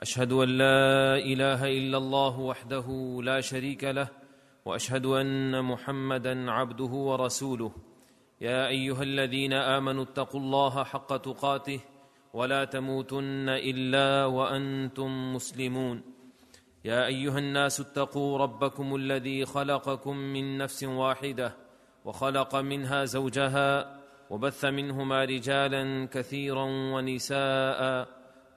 أشهد أن لا إله إلا الله وحده لا شريك له وأشهد أن محمدا عبده ورسوله. يا أيها الذين آمنوا اتقوا الله حق تقاته ولا تموتن إلا وأنتم مسلمون. يا أيها الناس اتقوا ربكم الذي خلقكم من نفس واحدة وخلق منها زوجها وبث منهما رجالا كثيرا ونساء.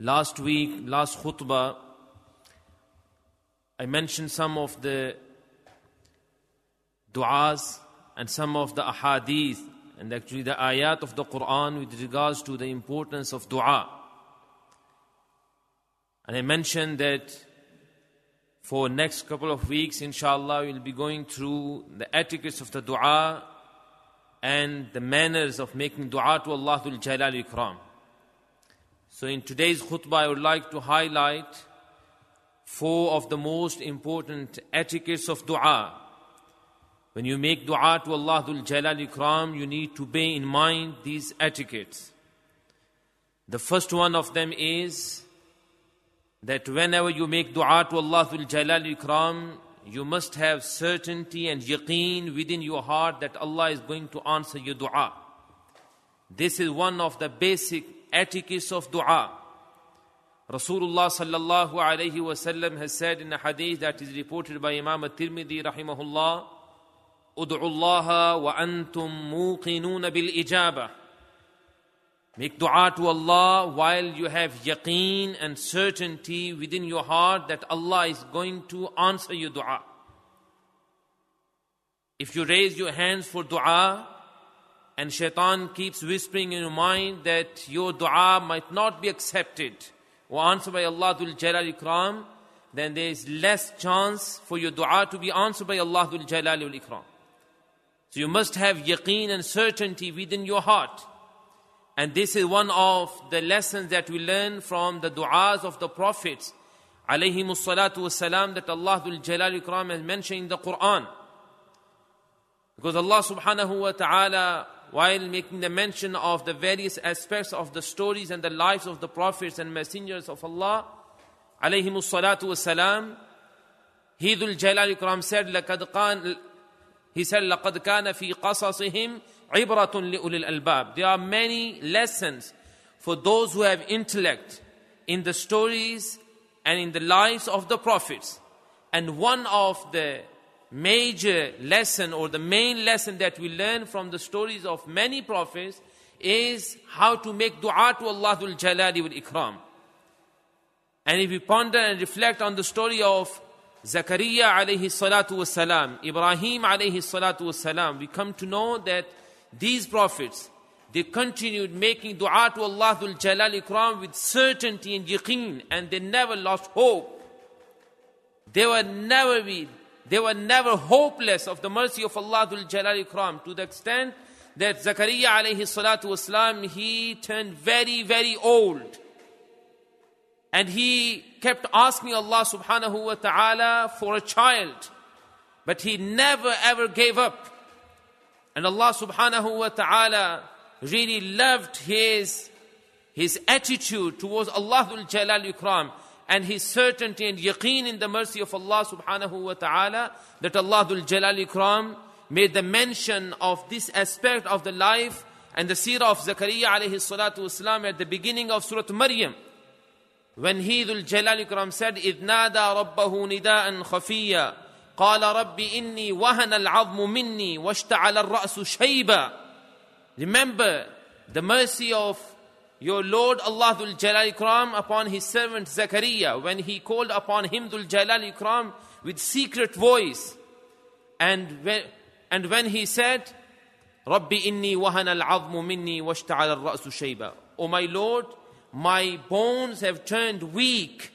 last week, last khutbah, I mentioned some of the du'as and some of the ahadith and actually the ayat of the Quran with regards to the importance of dua. And I mentioned that for next couple of weeks, inshallah, we'll be going through the etiquettes of the dua and the manners of making dua to Allah Jalal Ikram. So in today's khutbah, I would like to highlight four of the most important etiquettes of dua. When you make dua to Allah Jalal Ikram, you need to bear in mind these etiquettes. The first one of them is that whenever you make dua to Allah Jalal Ikram, you must have certainty and yaqeen within your heart that Allah is going to answer your dua. This is one of the basic etiquettes of dua. Rasulullah sallallahu alayhi wasallam has said in a hadith that is reported by Imam at-Tirmidhi rahimahullah, "Ud'u Allah wa antum muqinun bil ijaba." Make dua to Allah while you have yaqeen and certainty within your heart that Allah is going to answer your dua. If you raise your hands for dua, and shaitan keeps whispering in your mind that your dua might not be accepted or answered by Allah Jalal Ikram, then there is less chance for your dua to be answered by Allah Jalal Ikram. So you must have yaqeen and certainty within your heart. And this is one of the lessons that we learn from the du'as of the prophets, alayhimu salatu wasalam, that Allah Jalal Ikram has mentioned in the Quran. Because Allah subhanahu wa ta'ala while making the mention of the various aspects of the stories and the lives of the prophets and messengers of Allah, alayhimu salatu wasalam, Hidul Jalal Ikram said, لَقَدْ قَانَ He said, لَقَدْ كَانَ فِي قَصَصِهِمْ عِبْرَةٌ لِأُولِي الْأَلْبَابِ There are many lessons for those who have intellect in the stories and in the lives of the prophets. And one of the major lesson or the main lesson that we learn from the stories of many prophets is how to make dua to Allah Dhul Jalali wal Ikram. And if we ponder and reflect on the story of Zakaria alayhi salatu wasalam, Ibrahim alayhi salatu wasalam, we come to know that these prophets, they continued making dua to Allah Dhul Jalali Ikram with certainty and yaqeen and they never lost hope. They were never be they were never hopeless of the mercy of Allah Jalal Ikram to the extent that Zakaria alayhi salatu wasalam, he turned very, very old. And he kept asking Allah subhanahu wa ta'ala for a child. But he never ever gave up. And Allah subhanahu wa ta'ala really loved his, his attitude towards Allah Jalal Ikram and his certainty and yaqeen in the mercy of Allah subhanahu wa ta'ala that Allah Jalal Ikram made the mention of this aspect of the life and the seerah of Zakaria alayhi salatu wasalam at the beginning of Surah Maryam. when he Dhul Jalal Ikram said, إِذْ نَادَى رَبَّهُ نِدَاءً خَفِيًّا قال رب إني وهن العظم مني واشتعل الرأس شيبا Remember the mercy of your Lord Allah Dhul Jalal Ikram upon his servant Zakaria when he called upon him Dhul Jalal Ikram with secret voice. And when, and when he said, Rabbi inni wahana al-azmu minni washta'ala al-ra'su shayba. O my Lord, my bones have turned weak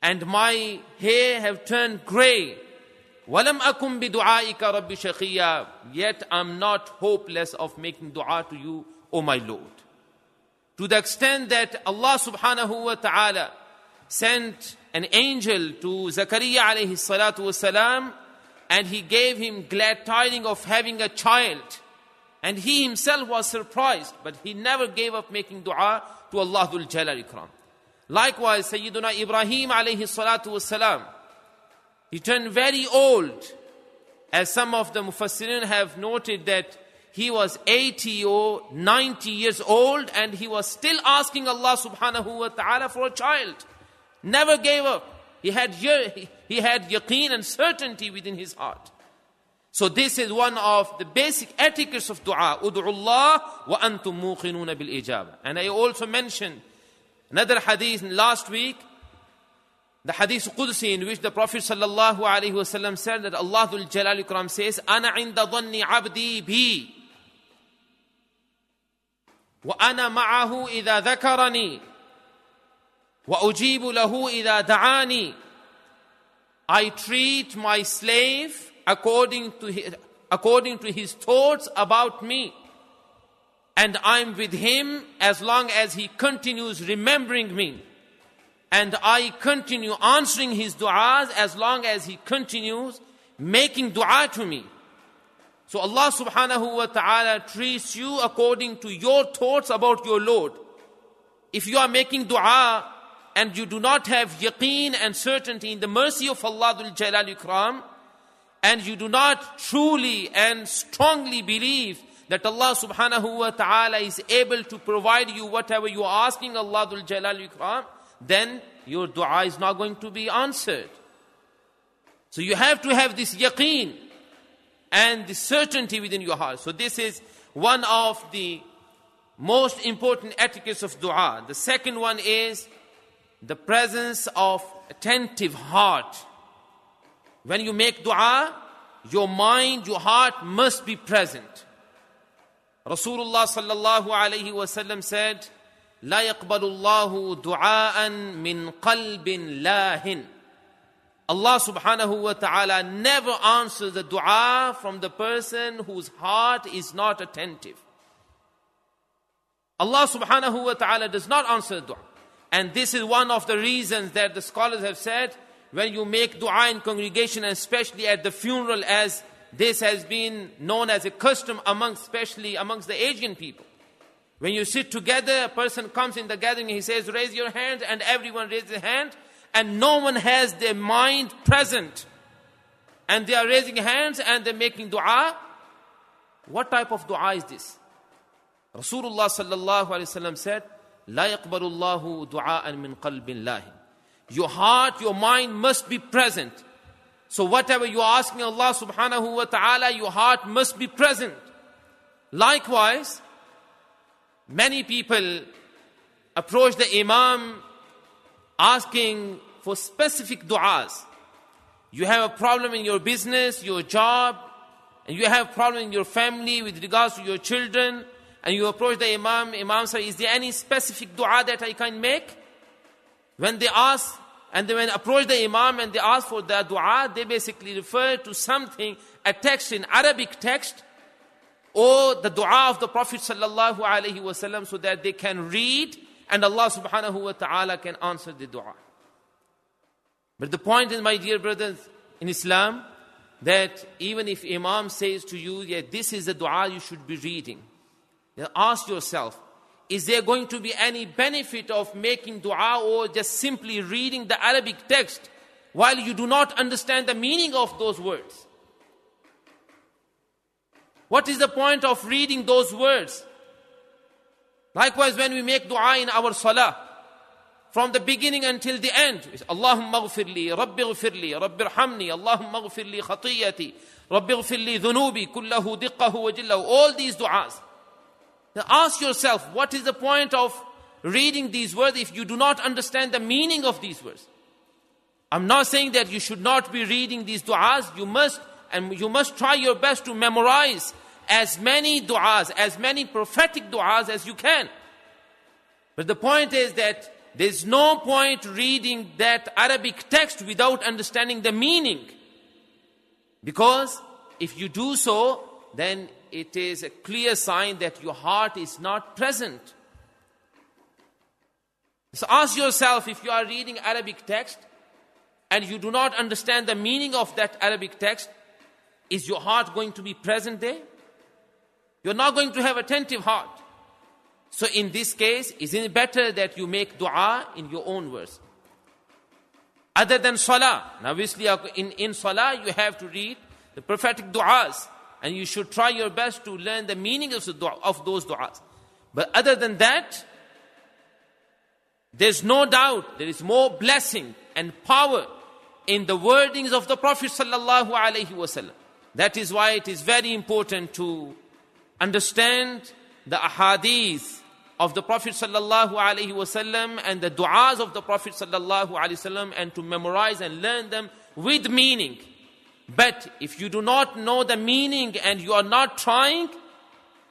and my hair have turned grey. Walam akum bi du'aika rabbi shaqiya. Yet I'm not hopeless of making du'a to you, O my Lord to the extent that Allah subhanahu wa ta'ala sent an angel to Zakaria alayhi salatu wasalam and he gave him glad tidings of having a child. And he himself was surprised, but he never gave up making dua to Allah Dhul Jalal Ikram. Likewise, Sayyiduna Ibrahim alayhi salatu wasalam, he turned very old. As some of the Mufassirin have noted that he was 80 or 90 years old and he was still asking Allah subhanahu wa ta'ala for a child. Never gave up. He had, he had yaqeen and certainty within his heart. So this is one of the basic etiquettes of dua. Allah wa antum muqinuna bil ijaba. And I also mentioned another hadith last week, the hadith Qudsi in which the Prophet sallallahu alaihi wasallam said that Allah Jalal Ikram says, "Ana inda dhanni abdi bi." وأنا معه إذا ذكرني وأجيب له إذا دعاني I treat my slave according to his, according to his thoughts about me. And I'm with him as long as he continues remembering me. And I continue answering his du'as as long as he continues making du'a to me. So Allah subhanahu wa ta'ala treats you according to your thoughts about your Lord. If you are making dua and you do not have yaqeen and certainty in the mercy of Allah Dhul Jalal Ikram, and you do not truly and strongly believe that Allah subhanahu wa ta'ala is able to provide you whatever you are asking Allah Dhul Jalal Ikram, then your dua is not going to be answered. So you have to have this yaqeen and the certainty within your heart. So, this is one of the most important etiquettes of dua. The second one is the presence of attentive heart. When you make dua, your mind, your heart must be present. Rasulullah sallallahu alayhi wasallam said, لا يقبل الله دعاء من قلب لاهٍ Allah subhanahu wa ta'ala never answers the dua from the person whose heart is not attentive. Allah subhanahu wa ta'ala does not answer the dua. And this is one of the reasons that the scholars have said when you make dua in congregation, and especially at the funeral, as this has been known as a custom amongst, especially amongst the Asian people. When you sit together, a person comes in the gathering, he says, Raise your hand, and everyone raises their hand and no one has their mind present. And they are raising hands and they're making dua. What type of dua is this? Rasulullah sallallahu alaihi wasallam said la yaqbalu allah du'aan min qalbin lahin. Your heart your mind must be present. So whatever you are asking allah subhanahu wa ta'ala your heart must be present. Likewise many people approach the imam asking for specific du'as. You have a problem in your business, your job, and you have a problem in your family with regards to your children, and you approach the Imam, Imam says, Is there any specific dua that I can make? When they ask, and they when approach the Imam and they ask for the dua, they basically refer to something, a text in Arabic text, or the dua of the Prophet sallallahu alaihi wasallam, so that they can read and Allah subhanahu wa ta'ala can answer the dua. But the point is, my dear brothers in Islam, that even if Imam says to you, yeah, this is the dua you should be reading, then ask yourself, is there going to be any benefit of making dua or just simply reading the Arabic text while you do not understand the meaning of those words? What is the point of reading those words Likewise, when we make dua in our salah, from the beginning until the end. Allahumma ghfirli, Rabbi ghfirli, Rabbi rhamni, Allahumma ghfirli khatiyati, Rabbi ghfirli dhunubi, kullahu diqqahu wa jillahu. All these du'as. Now ask yourself, what is the point of reading these words if you do not understand the meaning of these words? I'm not saying that you should not be reading these du'as. You must, and you must try your best to memorize as many du'as, as many prophetic du'as as you can. But the point is that there's no point reading that Arabic text without understanding the meaning. Because if you do so, then it is a clear sign that your heart is not present. So ask yourself if you are reading Arabic text and you do not understand the meaning of that Arabic text, is your heart going to be present there? You're not going to have attentive heart. So in this case, isn't it better that you make dua in your own words? Other than salah. Now obviously uh, in, in salah you have to read the prophetic du'as. And you should try your best to learn the meaning of, the dua, of those du'as. But other than that, there's no doubt there is more blessing and power in the wordings of the Prophet sallallahu alaihi wasallam. That is why it is very important to understand the ahadith of the Prophet sallallahu alaihi wasallam and the du'as of the Prophet sallallahu alaihi wasallam and to memorize and learn them with meaning. But if you do not know the meaning and you are not trying,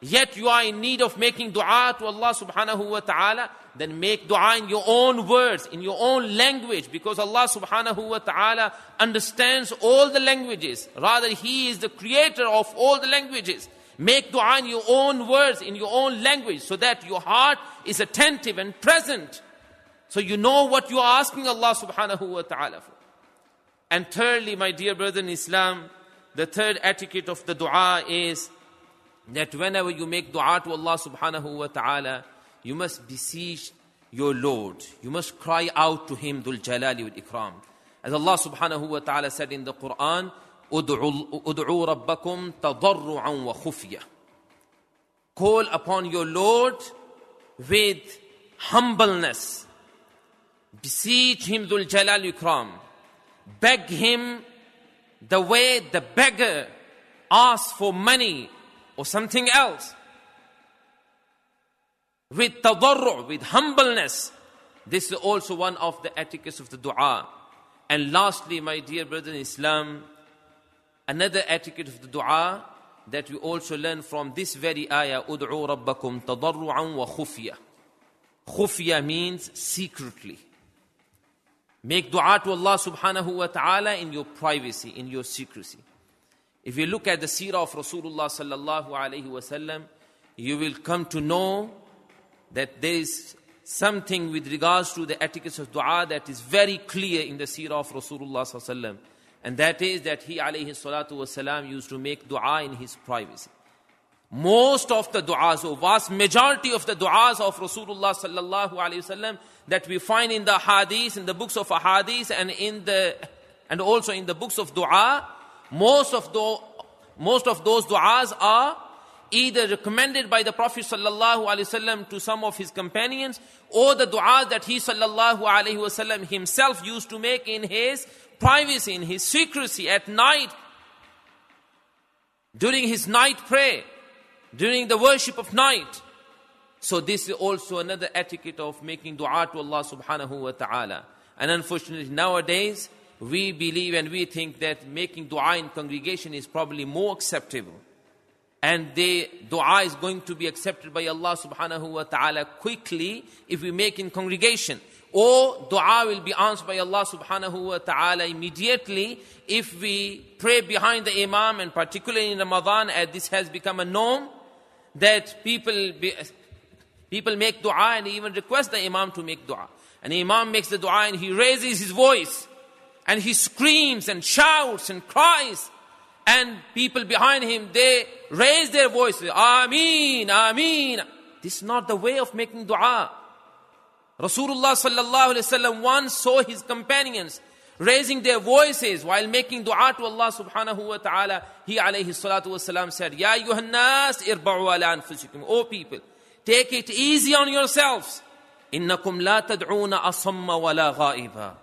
yet you are in need of making dua to Allah subhanahu wa ta'ala, then make dua in your own words, in your own language, because Allah subhanahu wa ta'ala understands all the languages. Rather, He is the creator of all the languages. Make dua in your own words, in your own language, so that your heart is attentive and present. So you know what you are asking Allah subhanahu wa ta'ala for. And thirdly, my dear brother in Islam, the third etiquette of the dua is that whenever you make dua to Allah subhanahu wa ta'ala, you must beseech your Lord. You must cry out to Him, Dhul Jalali wal Ikram. As Allah subhanahu wa ta'ala said in the Quran, أدعوا ربكم rabbakum وخفية. Call upon your Lord with humbleness. Beseech him Dhul Jalal Ikram. Beg him the way the beggar asks for money or something else. With tadarru, with humbleness. This is also one of the etiquettes of the dua. And lastly, my dear brother in Islam, Another etiquette of the dua that we also learn from this very ayah, Rabbakum tadarru'an wa khufya. Khufya means secretly. Make dua to Allah subhanahu wa ta'ala in your privacy, in your secrecy. If you look at the seerah of Rasulullah sallallahu alayhi wasallam, you will come to know that there is something with regards to the etiquette of dua that is very clear in the seerah of Rasulullah sallallahu alayhi. And that is that he alayhi salatu wasalam used to make dua in his privacy. Most of the du'as, or vast majority of the du'as of Rasulullah sallallahu alayhi wasallam that we find in the hadith, in the books of hadith and in the, and also in the books of dua, most of the, most of those du'as are either recommended by the Prophet sallallahu alaihi wasallam to some of his companions, or the du'as that he sallallahu alaihi wasallam himself used to make in his privacy, in his secrecy at night, during his night prayer, during the worship of night. So this is also another etiquette of making dua to Allah subhanahu wa ta'ala. And unfortunately nowadays, we believe and we think that making dua in congregation is probably more acceptable. And the dua is going to be accepted by Allah subhanahu wa ta'ala quickly if we make in congregation or dua will be answered by Allah subhanahu wa ta'ala immediately if we pray behind the imam and particularly in Ramadan as this has become a norm that people be, people make dua and even request the imam to make dua. And the imam makes the dua and he raises his voice and he screams and shouts and cries. And people behind him they raise their voices ameen ameen this is not the way of making dua Rasulullah sallallahu alayhi once saw his companions raising their voices while making dua to Allah subhanahu wa ta'ala. He alayhi salatu wasalam said, Ya yuhannas irba'u ala anfusikum. O people, take it easy on yourselves. Innakum la tad'una asamma wala ghaiba.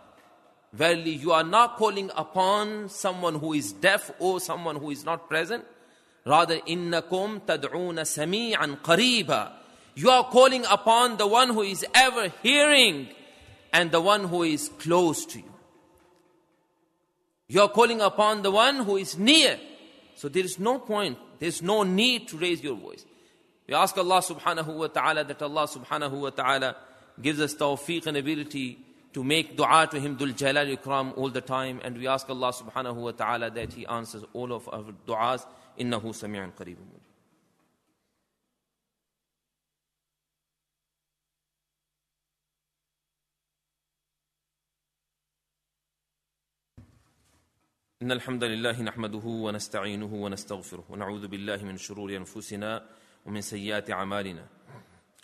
Verily, you are not calling upon someone who is deaf or someone who is not present. Rather, innakum tad'una sami'an qariba. You are calling upon the one who is ever hearing and the one who is close to you. You are calling upon the one who is near. So there is no point, there is no need to raise your voice. We ask Allah subhanahu wa ta'ala that Allah subhanahu wa ta'ala gives us tawfiq and ability to make dua to Him Dhul Jalal Ikram all the time. And we ask Allah subhanahu wa ta'ala that He answers all of our du'as. Innahu sami'un qareebun. إن الحمد لله نحمده ونستعينه ونستغفره ونعوذ بالله من شرور أنفسنا ومن سيئات أعمالنا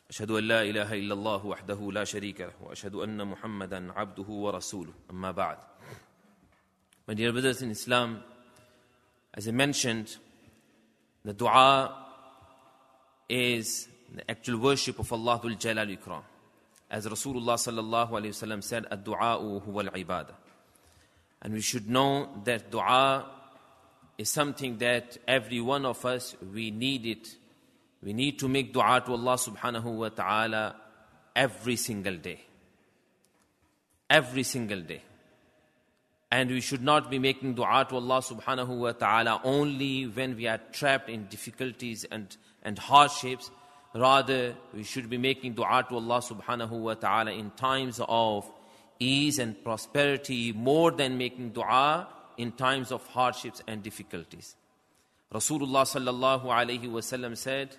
أشهد أن لا إله إلا الله وحده لا شريك له وأشهد أن محمدا عبده ورسوله أما بعد My dear brothers in Islam, as I mentioned, the dua is the actual worship of Allah Jalal Ikram. As Rasulullah sallallahu alayhi wasallam said, "Ad-du'a huwa al-ibadah." And we should know that dua is something that every one of us we need it we need to make dua to Allah subhanahu wa ta'ala every single day. Every single day. And we should not be making dua to Allah subhanahu wa ta'ala only when we are trapped in difficulties and, and hardships. Rather, we should be making dua to Allah subhanahu wa ta'ala in times of ease and prosperity more than making dua in times of hardships and difficulties. Rasulullah sallallahu alayhi wasallam said,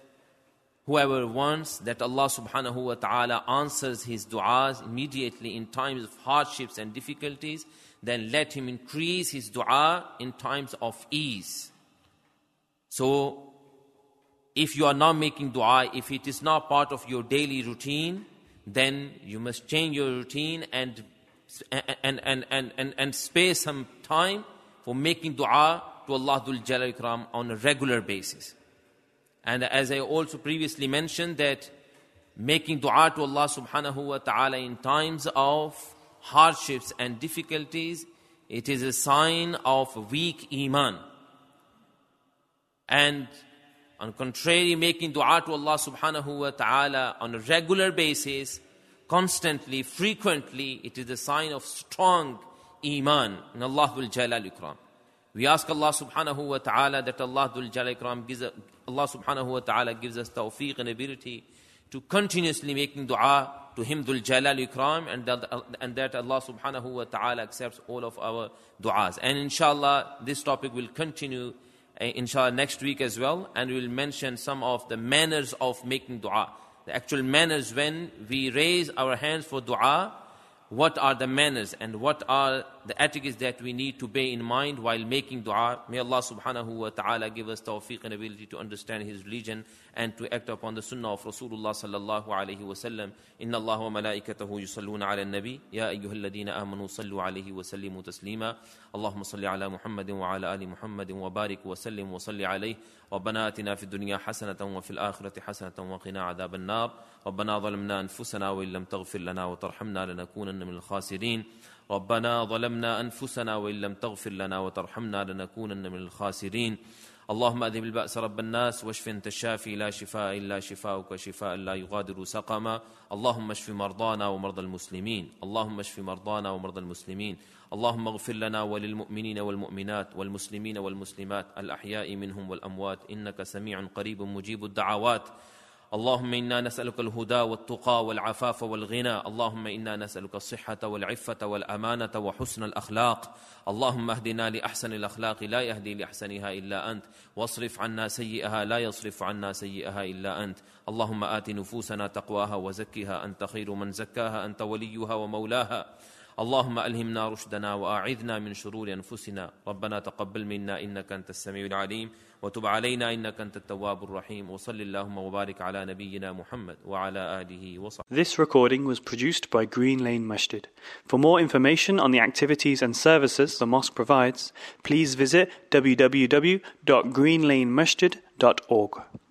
Whoever wants that Allah subhanahu wa ta'ala answers his du'as immediately in times of hardships and difficulties, then let him increase his du'a in times of ease. So, if you are not making du'a, if it is not part of your daily routine, then you must change your routine and, and, and, and, and, and spare some time for making du'a to Allah Dhul Jalal Ikram on a regular basis. And as I also previously mentioned, that making dua to Allah subhanahu wa ta'ala in times of hardships and difficulties, it is a sign of weak iman. And on contrary, making dua to Allah subhanahu wa ta'ala on a regular basis, constantly, frequently, it is a sign of strong iman in Allah will jalal ikram. We ask Allah subhanahu wa ta'ala that Allah Dhul Jalal Ikram gives, Allah subhanahu wa ta'ala gives us tawfiq and ability to continuously making dua to Him Dhul Jalal Ikram and that, and that Allah subhanahu wa ta'ala accepts all of our du'as. And inshallah, this topic will continue Eh, inshallah next week as well and we will mention some of the manners of making dua. The actual manners when we raise our hands for dua what are the manners and what are the etiquettes that we need to bear in mind while making dua. May Allah subhanahu wa ta'ala give us tawfiq and ability to understand His religion and to act upon the sunnah of Rasulullah sallallahu alayhi wa sallam. Inna Allah wa malaikatahu yusalluna ala nabi. Ya ayyuha alladhina amanu sallu alayhi wa sallimu taslima. Allahumma salli ala Muhammadin wa ala ali Muhammadin wa barik wa sallim wa salli alayhi. ربنا اتنا في الدنيا حسنه وفي الاخره حسنه وقنا عذاب النار ربنا ظلمنا انفسنا وان لم تغفر لنا وترحمنا لنكونن من الخاسرين ربنا ظلمنا أنفسنا وإن لم تغفر لنا وترحمنا لنكونن من الخاسرين. اللهم أذهب البأس رب الناس واشف أنت الشافي لا شفاء إلا شفاؤك شفاء لا يغادر سقما. اللهم اشف مرضانا ومرضى المسلمين. اللهم اشف مرضانا ومرضى المسلمين. اللهم اغفر لنا وللمؤمنين والمؤمنات والمسلمين والمسلمات الأحياء منهم والأموات. إنك سميع قريب مجيب الدعوات. اللهم إنا نسألك الهدى والتقى والعفاف والغنى. اللهم إنا نسألك الصحة والعفة والأمانة وحسن الأخلاق. اللهم اهدنا لأحسن الأخلاق لا يهدي لأحسنها إلا أنت. واصرف عنا سيئها لا يصرف عنا سيئها إلا أنت. اللهم آت نفوسنا تقواها وزكها. أنت خير من زكاها أنت وليها ومولاها. اللهم الهمنا رشدنا واعذنا من شرور انفسنا ربنا تقبل منا انك انت السميع العليم وتب علينا انك انت التواب الرحيم وصل اللهم وبارك على نبينا محمد وعلى اله وصحبه This recording was produced by Green Lane Masjid. For more information on the activities and services the mosque provides, please visit www.greenlanemasjid.org.